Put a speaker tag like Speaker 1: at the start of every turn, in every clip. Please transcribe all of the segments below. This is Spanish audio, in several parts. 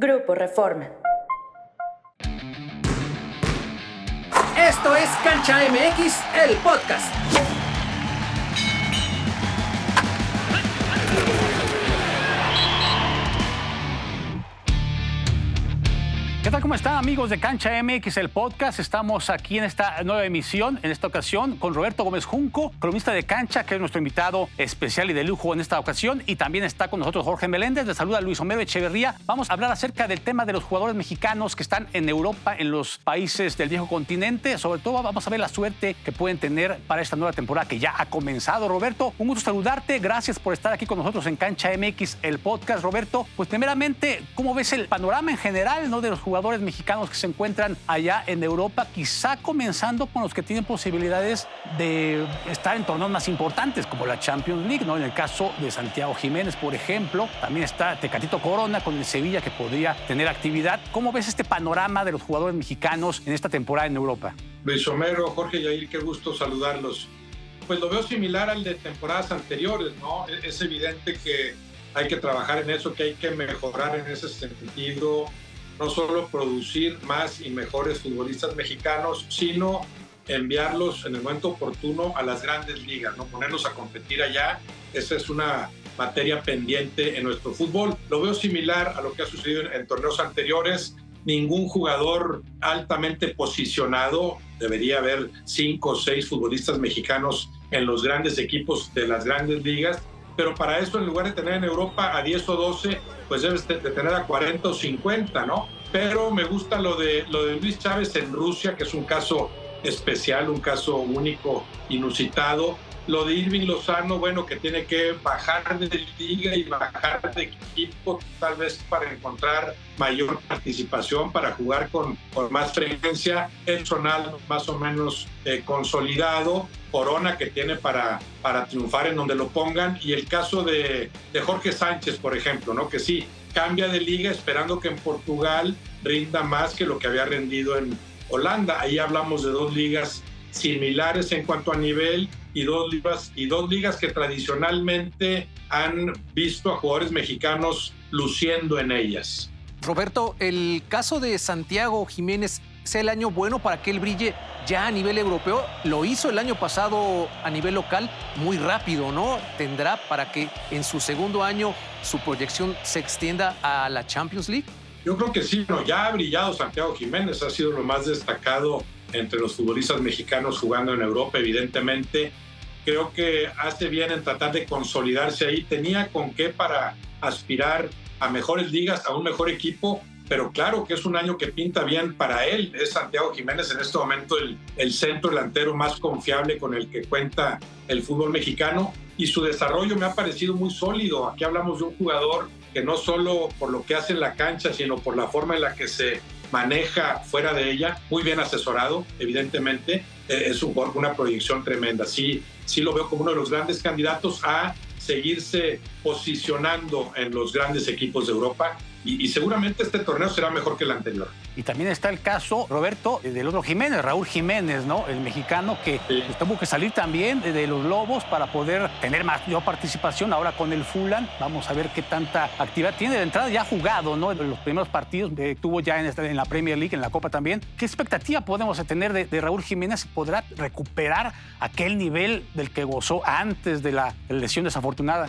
Speaker 1: Grupo Reforma.
Speaker 2: Esto es Cancha MX, el podcast.
Speaker 3: ¿Qué? ¿Cómo están amigos de Cancha MX, el podcast? Estamos aquí en esta nueva emisión, en esta ocasión, con Roberto Gómez Junco, columnista de Cancha, que es nuestro invitado especial y de lujo en esta ocasión. Y también está con nosotros Jorge Meléndez. Le saluda Luis Homero Echeverría. Vamos a hablar acerca del tema de los jugadores mexicanos que están en Europa, en los países del viejo continente. Sobre todo vamos a ver la suerte que pueden tener para esta nueva temporada que ya ha comenzado. Roberto, un gusto saludarte. Gracias por estar aquí con nosotros en Cancha MX, el podcast. Roberto, pues primeramente, ¿cómo ves el panorama en general ¿no? de los jugadores? Jugadores mexicanos que se encuentran allá en Europa, quizá comenzando con los que tienen posibilidades de estar en torneos más importantes, como la Champions League, ¿no? En el caso de Santiago Jiménez, por ejemplo, también está Tecatito Corona con el Sevilla que podría tener actividad. ¿Cómo ves este panorama de los jugadores mexicanos en esta temporada en Europa?
Speaker 4: Luis Homero, Jorge Yair, qué gusto saludarlos. Pues lo veo similar al de temporadas anteriores, ¿no? Es evidente que hay que trabajar en eso, que hay que mejorar en ese sentido no solo producir más y mejores futbolistas mexicanos, sino enviarlos en el momento oportuno a las grandes ligas, ¿no? ponerlos a competir allá. Esa es una materia pendiente en nuestro fútbol. Lo veo similar a lo que ha sucedido en, en torneos anteriores. Ningún jugador altamente posicionado, debería haber cinco o seis futbolistas mexicanos en los grandes equipos de las grandes ligas, pero para eso en lugar de tener en Europa a 10 o 12, pues debes de tener a 40 o 50, ¿no? Pero me gusta lo de, lo de Luis Chávez en Rusia, que es un caso especial, un caso único, inusitado. Lo de Irving Lozano, bueno, que tiene que bajar de liga y bajar de equipo, tal vez para encontrar mayor participación, para jugar con, con más frecuencia. Personal más o menos eh, consolidado. Corona que tiene para, para triunfar en donde lo pongan. Y el caso de, de Jorge Sánchez, por ejemplo, ¿no? que sí, cambia de liga esperando que en Portugal rinda más que lo que había rendido en Holanda. Ahí hablamos de dos ligas similares en cuanto a nivel y dos ligas, y dos ligas que tradicionalmente han visto a jugadores mexicanos luciendo en ellas.
Speaker 2: Roberto, el caso de Santiago Jiménez sea el año bueno para que él brille ya a nivel europeo. Lo hizo el año pasado a nivel local muy rápido, ¿no? Tendrá para que en su segundo año su proyección se extienda a la Champions League.
Speaker 4: Yo creo que sí, no, ya ha brillado Santiago Jiménez, ha sido lo más destacado entre los futbolistas mexicanos jugando en Europa, evidentemente. Creo que hace bien en tratar de consolidarse ahí. Tenía con qué para aspirar a mejores ligas, a un mejor equipo, pero claro que es un año que pinta bien para él. Es Santiago Jiménez en este momento el, el centro delantero más confiable con el que cuenta el fútbol mexicano y su desarrollo me ha parecido muy sólido. Aquí hablamos de un jugador que no solo por lo que hace en la cancha, sino por la forma en la que se maneja fuera de ella, muy bien asesorado, evidentemente, eh, es un, una proyección tremenda. Sí, sí lo veo como uno de los grandes candidatos a seguirse posicionando en los grandes equipos de Europa y, seguramente este torneo será mejor que el anterior.
Speaker 3: Y también está el caso, Roberto, del otro Jiménez, Raúl Jiménez, ¿no? El mexicano que tuvo que salir también de los Lobos para poder tener mayor participación ahora con el Fulham. Vamos a ver qué tanta actividad tiene. De entrada ya ha jugado, ¿no? En los primeros partidos que tuvo ya en, en, la Premier League, en la Copa también. ¿Qué expectativa podemos tener de, de Raúl Jiménez? ¿Podrá recuperar aquel nivel del que gozó antes de la lesión desafortunada?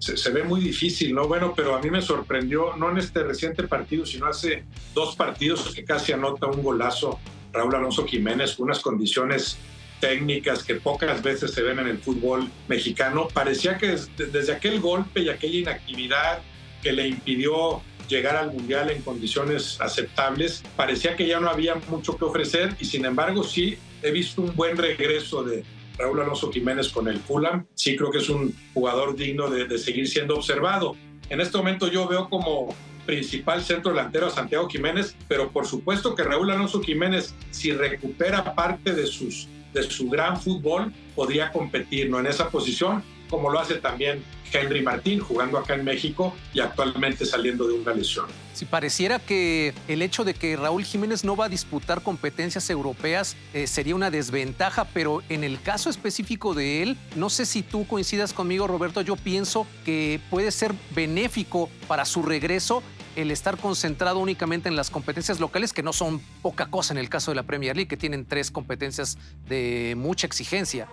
Speaker 4: Se, ve muy difícil, ¿no? Bueno, pero a mí me sorprendió, no en este reciente partido, sino hace dos partidos que casi anota un golazo Raúl Alonso Jiménez, unas condiciones técnicas que pocas veces se ven en el fútbol mexicano. Parecía que desde, aquel golpe y aquella inactividad que le impidió llegar al Mundial en condiciones aceptables, parecía que ya no había mucho que ofrecer y sin embargo sí he visto un buen regreso de, Raúl Alonso Jiménez con el Fulham. Sí creo que es un jugador digno de, seguir siendo observado. En este momento yo veo como principal centro delantero a Santiago Jiménez, pero por supuesto que Raúl Alonso Jiménez, si recupera parte de, sus, de su gran fútbol, podría competir ¿no? en esa posición como lo hace también Henry Martín, jugando acá en México y actualmente saliendo de una lesión.
Speaker 2: Si pareciera que el hecho de que Raúl Jiménez no va a disputar competencias europeas eh, sería una desventaja, pero en el caso específico de él, no sé si tú coincidas conmigo, Roberto, yo pienso que puede ser benéfico para su regreso el estar concentrado únicamente en las competencias locales, que no son poca cosa en el caso de la Premier League, que tienen tres competencias de mucha exigencia.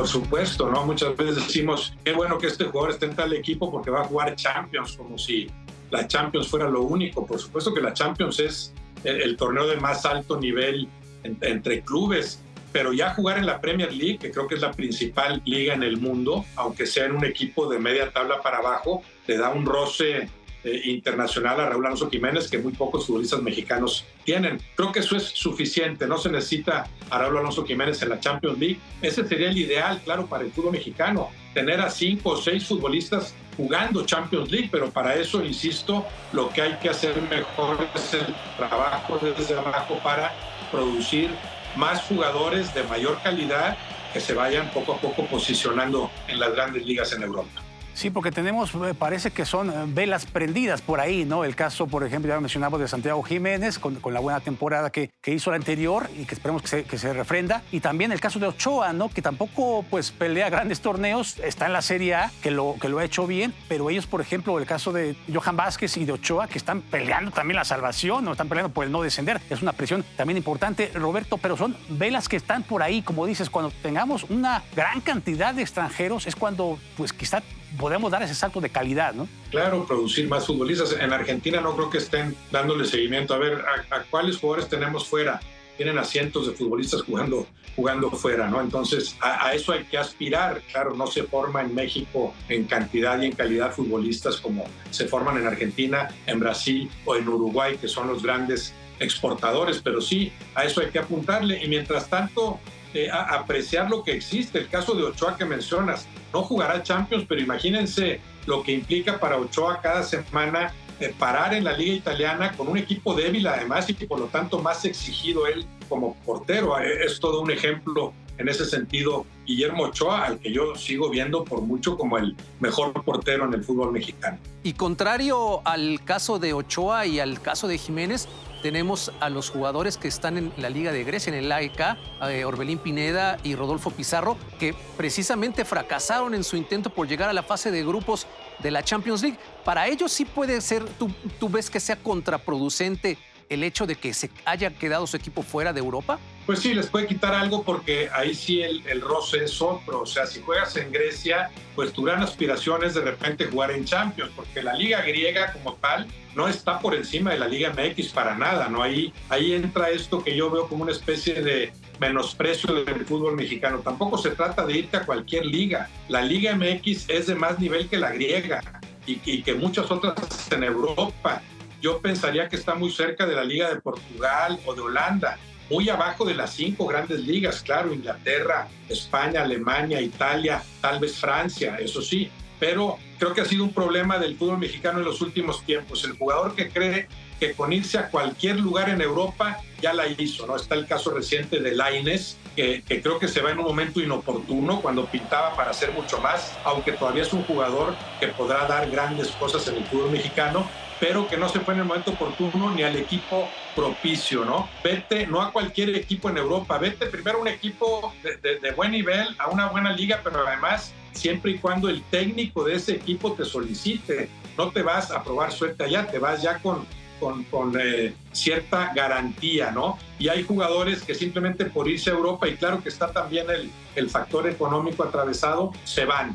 Speaker 4: Por supuesto, ¿no? Muchas veces decimos, qué bueno que este jugador esté en tal equipo porque va a jugar Champions, como si la Champions fuera lo único. Por supuesto que la Champions es el, torneo de más alto nivel entre clubes, pero ya jugar en la Premier League, que creo que es la principal liga en el mundo, aunque sea en un equipo de media tabla para abajo, te da un roce eh, internacional a Raúl Alonso Jiménez que muy pocos futbolistas mexicanos tienen. Creo que eso es suficiente, no se necesita a Raúl Alonso Jiménez en la Champions League. Ese sería el ideal, claro, para el fútbol mexicano, tener a cinco o seis futbolistas jugando Champions League, pero para eso, insisto, lo que hay que hacer mejor es el trabajo desde abajo para producir más jugadores de mayor calidad que se vayan poco a poco posicionando en las grandes ligas en Europa.
Speaker 3: Sí, porque tenemos, eh, parece que son eh, velas prendidas por ahí, ¿no? El caso, por ejemplo, ya mencionamos de Santiago Jiménez con, la buena temporada que, hizo la anterior y que esperemos que se, que se, refrenda. Y también el caso de Ochoa, ¿no? Que tampoco pues pelea grandes torneos, está en la Serie A, que lo, que lo ha hecho bien, pero ellos, por ejemplo, el caso de Johan Vázquez y de Ochoa, que están peleando también la salvación, no están peleando por el no descender. Es una presión también importante, Roberto, pero son velas que están por ahí, como dices, cuando tengamos una gran cantidad de extranjeros, es cuando pues quizá podemos dar ese salto de calidad, ¿no?
Speaker 4: Claro, producir más futbolistas. En Argentina no creo que estén dándole seguimiento. A ver, ¿a, cuáles jugadores tenemos fuera? Tienen a cientos de futbolistas jugando, jugando fuera, ¿no? Entonces, a, eso hay que aspirar. Claro, no se forma en México en cantidad y en calidad futbolistas como se forman en Argentina, en Brasil o en Uruguay, que son los grandes exportadores, pero sí, a eso hay que apuntarle. Y mientras tanto, eh, apreciar lo que existe. El caso de Ochoa que mencionas, no jugará Champions, pero imagínense lo que implica para Ochoa cada semana eh, parar en la liga italiana con un equipo débil además y por lo tanto más exigido él como portero. Eh, es todo un ejemplo en ese sentido Guillermo Ochoa, al que yo sigo viendo por mucho como el mejor portero en el fútbol mexicano.
Speaker 2: Y contrario al caso de Ochoa y al caso de Jiménez, tenemos a los jugadores que están en la Liga de Grecia, en el AEK, eh, Orbelín Pineda y Rodolfo Pizarro, que precisamente fracasaron en su intento por llegar a la fase de grupos de la Champions League. Para ellos sí puede ser, tú, tú ves que sea contraproducente el hecho de que se haya quedado su equipo fuera de Europa?
Speaker 4: Pues sí, les puede quitar algo porque ahí sí el, el roce es otro. O sea, si juegas en Grecia, pues tu gran aspiración es de repente jugar en Champions, porque la liga griega como tal no está por encima de la Liga MX para nada, ¿no? Ahí, ahí entra esto que yo veo como una especie de menosprecio del fútbol mexicano. Tampoco se trata de irte a cualquier liga. La Liga MX es de más nivel que la griega y, y que muchas otras en Europa yo pensaría que está muy cerca de la Liga de Portugal o de Holanda, muy abajo de las cinco grandes ligas, claro, Inglaterra, España, Alemania, Italia, tal vez Francia, eso sí, pero creo que ha sido un problema del fútbol mexicano en los últimos tiempos. El jugador que cree que con irse a cualquier lugar en Europa ya la hizo, ¿no? Está el caso reciente de Laines, que, que, creo que se va en un momento inoportuno cuando pintaba para hacer mucho más, aunque todavía es un jugador que podrá dar grandes cosas en el fútbol mexicano, pero que no se fue en el momento oportuno ni al equipo propicio, ¿no? Vete, no a cualquier equipo en Europa, vete primero a un equipo de, buen nivel, a una buena liga, pero además siempre y cuando el técnico de ese equipo te solicite. No te vas a probar suerte allá, te vas ya con, con, con eh, cierta garantía, ¿no? Y hay jugadores que simplemente por irse a Europa, y claro que está también el, el factor económico atravesado, se van.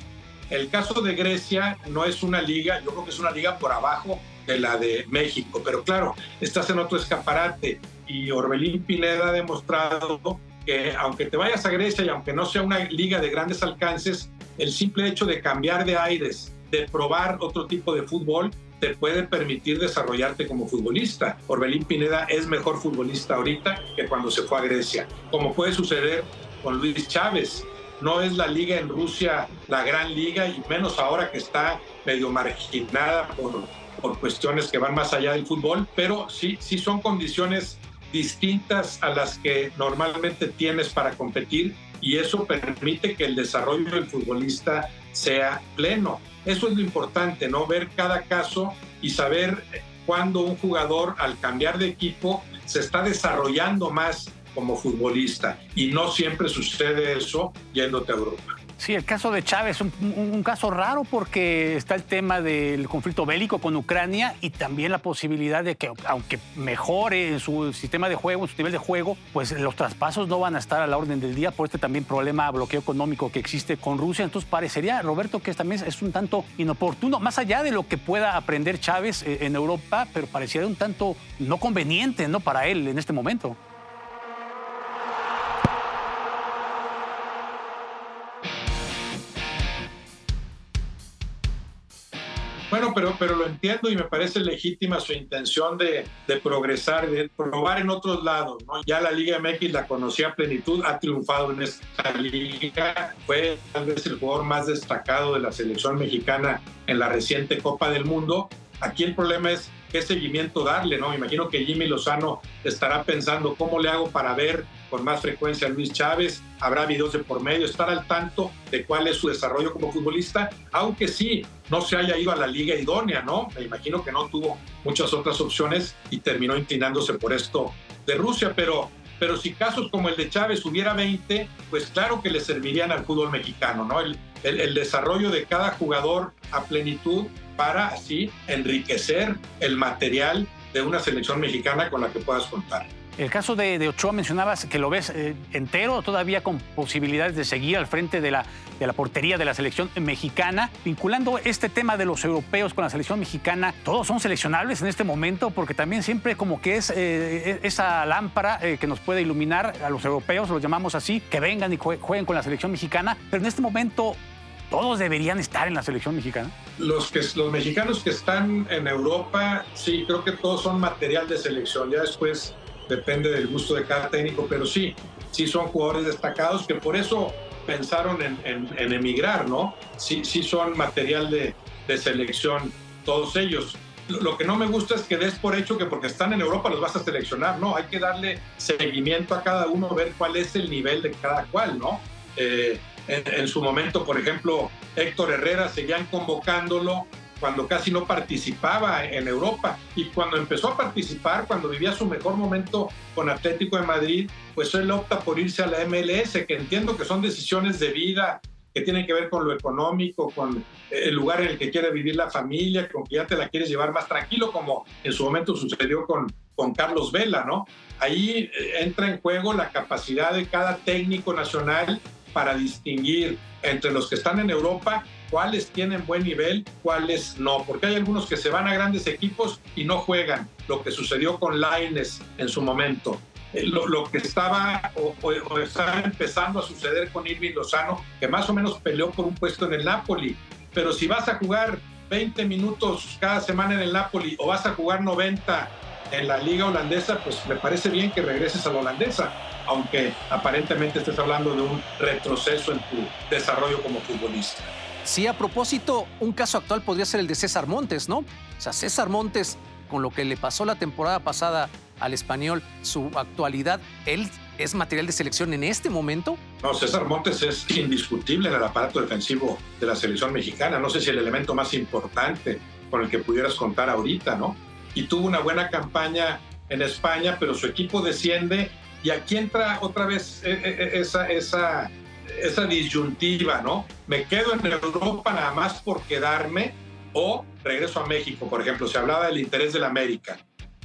Speaker 4: El caso de Grecia no es una liga, yo creo que es una liga por abajo de la de México, pero claro, estás en otro escaparate y Orbelín Pineda ha demostrado que aunque te vayas a Grecia y aunque no sea una liga de grandes alcances, el simple hecho de cambiar de aires, de probar otro tipo de fútbol, te puede permitir desarrollarte como futbolista. Orbelín Pineda es mejor futbolista ahorita que cuando se fue a Grecia, como puede suceder con Luis Chávez. No es la liga en Rusia la gran liga y menos ahora que está medio marginada por, por cuestiones que van más allá del fútbol, pero sí, sí son condiciones distintas a las que normalmente tienes para competir y eso permite que el desarrollo del futbolista sea pleno. Eso es lo importante, ¿no? Ver cada caso y saber cuándo un jugador al cambiar de equipo se está desarrollando más como futbolista. Y no siempre sucede eso yéndote a Europa.
Speaker 3: Sí, el caso de Chávez es un, caso raro porque está el tema del conflicto bélico con Ucrania y también la posibilidad de que, aunque mejore en su sistema de juego, en su nivel de juego, pues los traspasos no van a estar a la orden del día por este también problema bloqueo económico que existe con Rusia. Entonces parecería, Roberto, que también es un tanto inoportuno, más allá de lo que pueda aprender Chávez eh, en Europa, pero pareciera un tanto no conveniente ¿no? para él en este momento.
Speaker 4: Pero, pero lo entiendo y me parece legítima su intención de, de progresar, de probar en otros lados. ¿no? Ya la Liga MX la conocía a plenitud, ha triunfado en esta liga, fue tal vez el jugador más destacado de la selección mexicana en la reciente Copa del Mundo. Aquí el problema es qué seguimiento darle, ¿no? Me imagino que Jimmy Lozano estará pensando cómo le hago para ver con más frecuencia Luis Chávez, habrá videos de por medio, estar al tanto de cuál es su desarrollo como futbolista, aunque sí, no se haya ido a la liga idónea, ¿no? Me imagino que no tuvo muchas otras opciones y terminó inclinándose por esto de Rusia, pero pero si casos como el de Chávez hubiera 20, pues claro que le servirían al fútbol mexicano, ¿no? El, el, desarrollo de cada jugador a plenitud para así enriquecer el material de una selección mexicana con la que puedas contar.
Speaker 3: El caso de, Ochoa mencionabas que lo ves eh, entero, todavía con posibilidades de seguir al frente de la, de la portería de la selección mexicana. Vinculando este tema de los europeos con la selección mexicana, ¿todos son seleccionables en este momento? Porque también siempre como que es eh, e, esa lámpara eh, que nos puede iluminar a los europeos, los llamamos así, que vengan y jueguen con la selección mexicana. Pero en este momento todos deberían estar en la selección mexicana.
Speaker 4: Los, que, los mexicanos que están en Europa, sí, creo que todos son material de selección. Ya después depende del gusto de cada técnico, pero sí, sí son jugadores destacados que por eso pensaron en, emigrar, ¿no? Sí, sí son material de, de, selección todos ellos. Lo que no me gusta es que des por hecho que porque están en Europa los vas a seleccionar, no, hay que darle seguimiento a cada uno, ver cuál es el nivel de cada cual, ¿no? Eh, en, su momento, por ejemplo, Héctor Herrera seguían convocándolo cuando casi no participaba en Europa. Y cuando empezó a participar, cuando vivía su mejor momento con Atlético de Madrid, pues él opta por irse a la MLS, que entiendo que son decisiones de vida que tienen que ver con lo económico, con el lugar en el que quiere vivir la familia, con que ya te la quieres llevar más tranquilo, como en su momento sucedió con, con Carlos Vela, ¿no? Ahí eh, entra en juego la capacidad de cada técnico nacional para distinguir entre los que están en Europa cuáles tienen buen nivel, cuáles no, porque hay algunos que se van a grandes equipos y no juegan, lo que sucedió con Laines en su momento. Eh, lo, que estaba o, estaba empezando a suceder con Irving Lozano, que más o menos peleó por un puesto en el Napoli. Pero si vas a jugar 20 minutos cada semana en el Napoli o vas a jugar 90 en la liga holandesa, pues me parece bien que regreses a la holandesa aunque aparentemente estés hablando de un retroceso en tu desarrollo como futbolista.
Speaker 2: Sí, a propósito, un caso actual podría ser el de César Montes, ¿no? O sea, César Montes, con lo que le pasó la temporada pasada al español, su actualidad, él es material de selección en este momento?
Speaker 4: No, César Montes es indiscutible en el aparato defensivo de la selección mexicana. No sé si el elemento más importante con el que pudieras contar ahorita, ¿no? Y tuvo una buena campaña en España, pero su equipo desciende y aquí entra otra vez eh, eh, eh, esa, esa, esa disyuntiva, ¿no? Me quedo en Europa nada más por quedarme o regreso a México, por ejemplo. Se hablaba del interés de la América.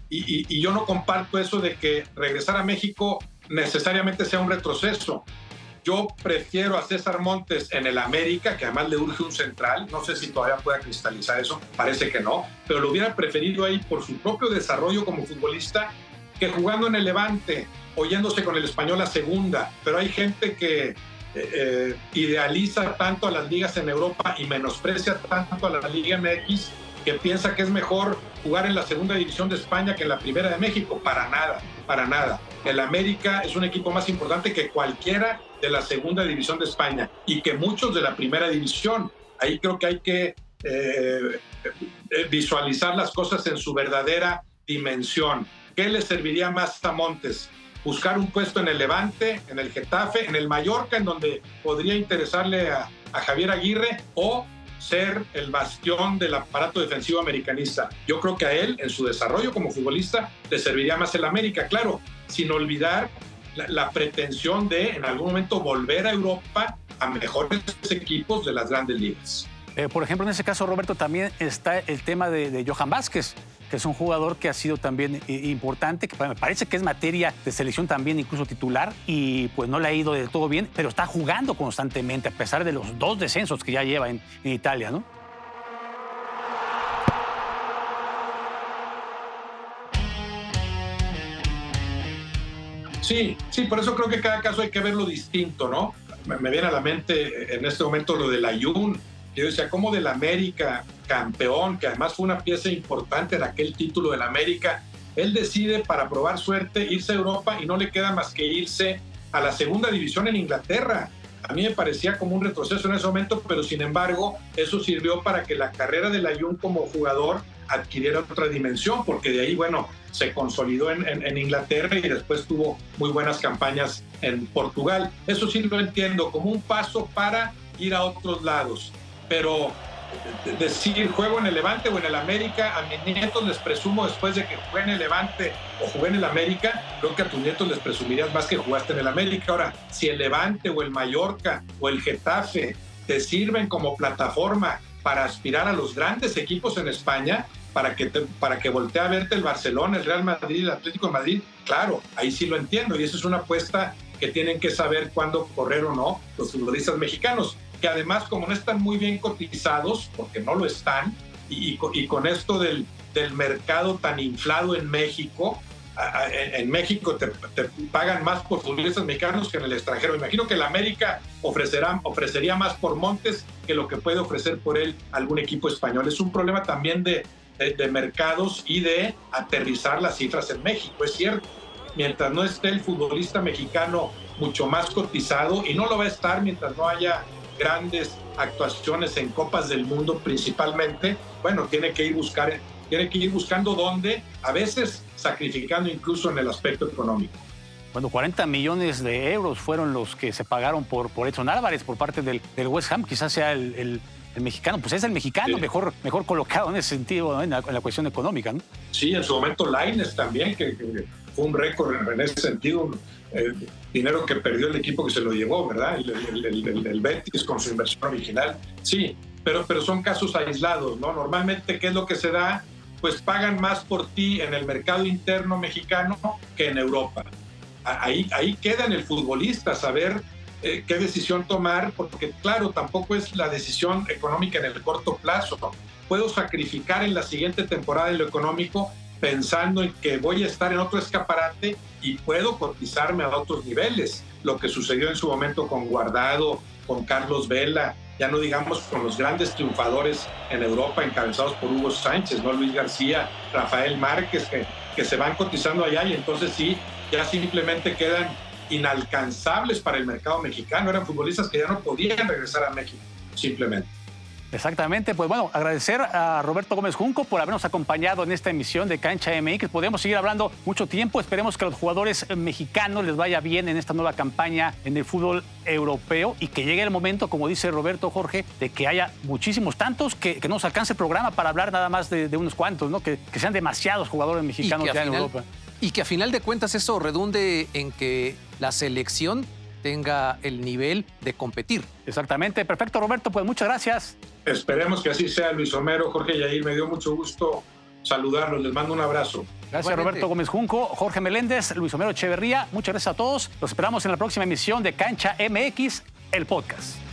Speaker 4: Y, y, yo no comparto eso de que regresar a México necesariamente sea un retroceso. Yo prefiero a César Montes en el América, que además le urge un central. No sé si todavía pueda cristalizar eso, parece que no, pero lo hubiera preferido ahí por su propio desarrollo como futbolista que jugando en el Levante, oyéndose con el español a segunda, pero hay gente que eh, eh, idealiza tanto a las ligas en Europa y menosprecia tanto a la Liga MX que piensa que es mejor jugar en la segunda división de España que en la primera de México. Para nada, para nada. El América es un equipo más importante que cualquiera de la segunda división de España y que muchos de la primera división. Ahí creo que hay que eh, visualizar las cosas en su verdadera dimensión. ¿Qué le serviría más a Montes? Buscar un puesto en el Levante, en el Getafe, en el Mallorca, en donde podría interesarle a, Javier Aguirre, o ser el bastión del aparato defensivo americanista. Yo creo que a él, en su desarrollo como futbolista, le serviría más el América, claro, sin olvidar la, pretensión de en algún momento volver a Europa a mejores equipos de las grandes ligas.
Speaker 3: Eh, por ejemplo, en ese caso, Roberto, también está el tema de, Johan Vázquez, que es un jugador que ha sido también eh, importante, que me parece que es materia de selección también, incluso titular, y pues no le ha ido del todo bien, pero está jugando constantemente, a pesar de los dos descensos que ya lleva en, en Italia, ¿no?
Speaker 4: Sí, sí, por eso creo que cada caso hay que verlo distinto, ¿no? Me, viene a la mente en este momento lo del Ayun. Yo decía, ¿cómo del América, campeón, que además fue una pieza importante en aquel título del América, él decide para probar suerte irse a Europa y no le queda más que irse a la segunda división en Inglaterra. A mí me parecía como un retroceso en ese momento, pero sin embargo eso sirvió para que la carrera del Ayun como jugador adquiriera otra dimensión, porque de ahí, bueno, se consolidó en, Inglaterra y después tuvo muy buenas campañas en Portugal. Eso sí lo entiendo como un paso para ir a otros lados, pero decir juego en el Levante o en el América, a mis nietos les presumo después de que juegue en el Levante o jugué en el América, creo que a tus nietos les presumirías más que jugaste en el América. Ahora, si el Levante o el Mallorca o el Getafe te sirven como plataforma para aspirar a los grandes equipos en España, para que, para que voltee a verte el Barcelona, el Real Madrid, el Atlético de Madrid, claro, ahí sí lo entiendo y eso es una apuesta que tienen que saber cuándo correr o no los futbolistas mexicanos, que además como no están muy bien cotizados, porque no lo están, y, y con esto del, del mercado tan inflado en México, en México te, pagan más por futbolistas mexicanos que en el extranjero. Imagino que el América ofrecerá, ofrecería más por Montes que lo que puede ofrecer por él algún equipo español. Es un problema también de, de, mercados y de aterrizar las cifras en México. Es cierto, mientras no esté el futbolista mexicano mucho más cotizado y no lo va a estar mientras no haya grandes actuaciones en copas del mundo principalmente, bueno, tiene que ir buscar tiene que ir buscando dónde, a veces sacrificando incluso en el aspecto económico.
Speaker 3: Bueno, 40 millones de euros fueron los que se pagaron por, por Edson Álvarez por parte del, del West Ham. Quizás sea el, el mexicano, pues es el mexicano mejor, mejor colocado en ese sentido, en, la, cuestión económica. ¿no?
Speaker 4: Sí, en su momento Laines también, que, fue un récord en ese sentido, eh, dinero que perdió el equipo que se lo llevó, ¿verdad? El, el, Betis con su inversión original. Sí, pero, pero son casos aislados, ¿no? Normalmente, ¿qué es lo que se da? Pues pagan más por ti en el mercado interno mexicano que en Europa. Ahí, ahí queda en el futbolista saber eh, qué decisión tomar, porque claro, tampoco es la decisión económica en el corto plazo. Puedo sacrificar en la siguiente temporada en lo económico pensando en que voy a estar en otro escaparate y puedo cotizarme a otros niveles. Lo que sucedió en su momento con Guardado, con Carlos Vela, ya no digamos con los grandes triunfadores en Europa encabezados por Hugo Sánchez, ¿no? Luis García, Rafael Márquez, que, que se van cotizando allá y entonces sí, ya simplemente quedan inalcanzables para el mercado mexicano. Eran futbolistas que ya no podían regresar a México, simplemente.
Speaker 3: Exactamente, pues bueno, agradecer a Roberto Gómez Junco por habernos acompañado en esta emisión de Cancha MX. Podemos seguir hablando mucho tiempo. Esperemos que a los jugadores mexicanos les vaya bien en esta nueva campaña en el fútbol europeo y que llegue el momento, como dice Roberto Jorge, de que haya muchísimos tantos que, que nos alcance el programa para hablar nada más de, unos cuantos, ¿no? Que, sean demasiados jugadores mexicanos ya en Europa.
Speaker 2: Y que a final de cuentas eso redunde en que la selección tenga el nivel de competir.
Speaker 3: Exactamente. Perfecto, Roberto. Pues muchas gracias.
Speaker 4: Esperemos que así sea, Luis Homero, Jorge Yair. Me dio mucho gusto saludarlos. Les mando un abrazo.
Speaker 3: Gracias, Roberto Gómez Junco, Jorge Meléndez, Luis Homero Echeverría. Muchas gracias a todos. Los esperamos en la próxima emisión de Cancha MX, el podcast.